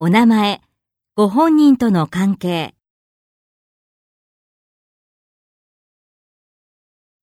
お名前、ご本人との関係、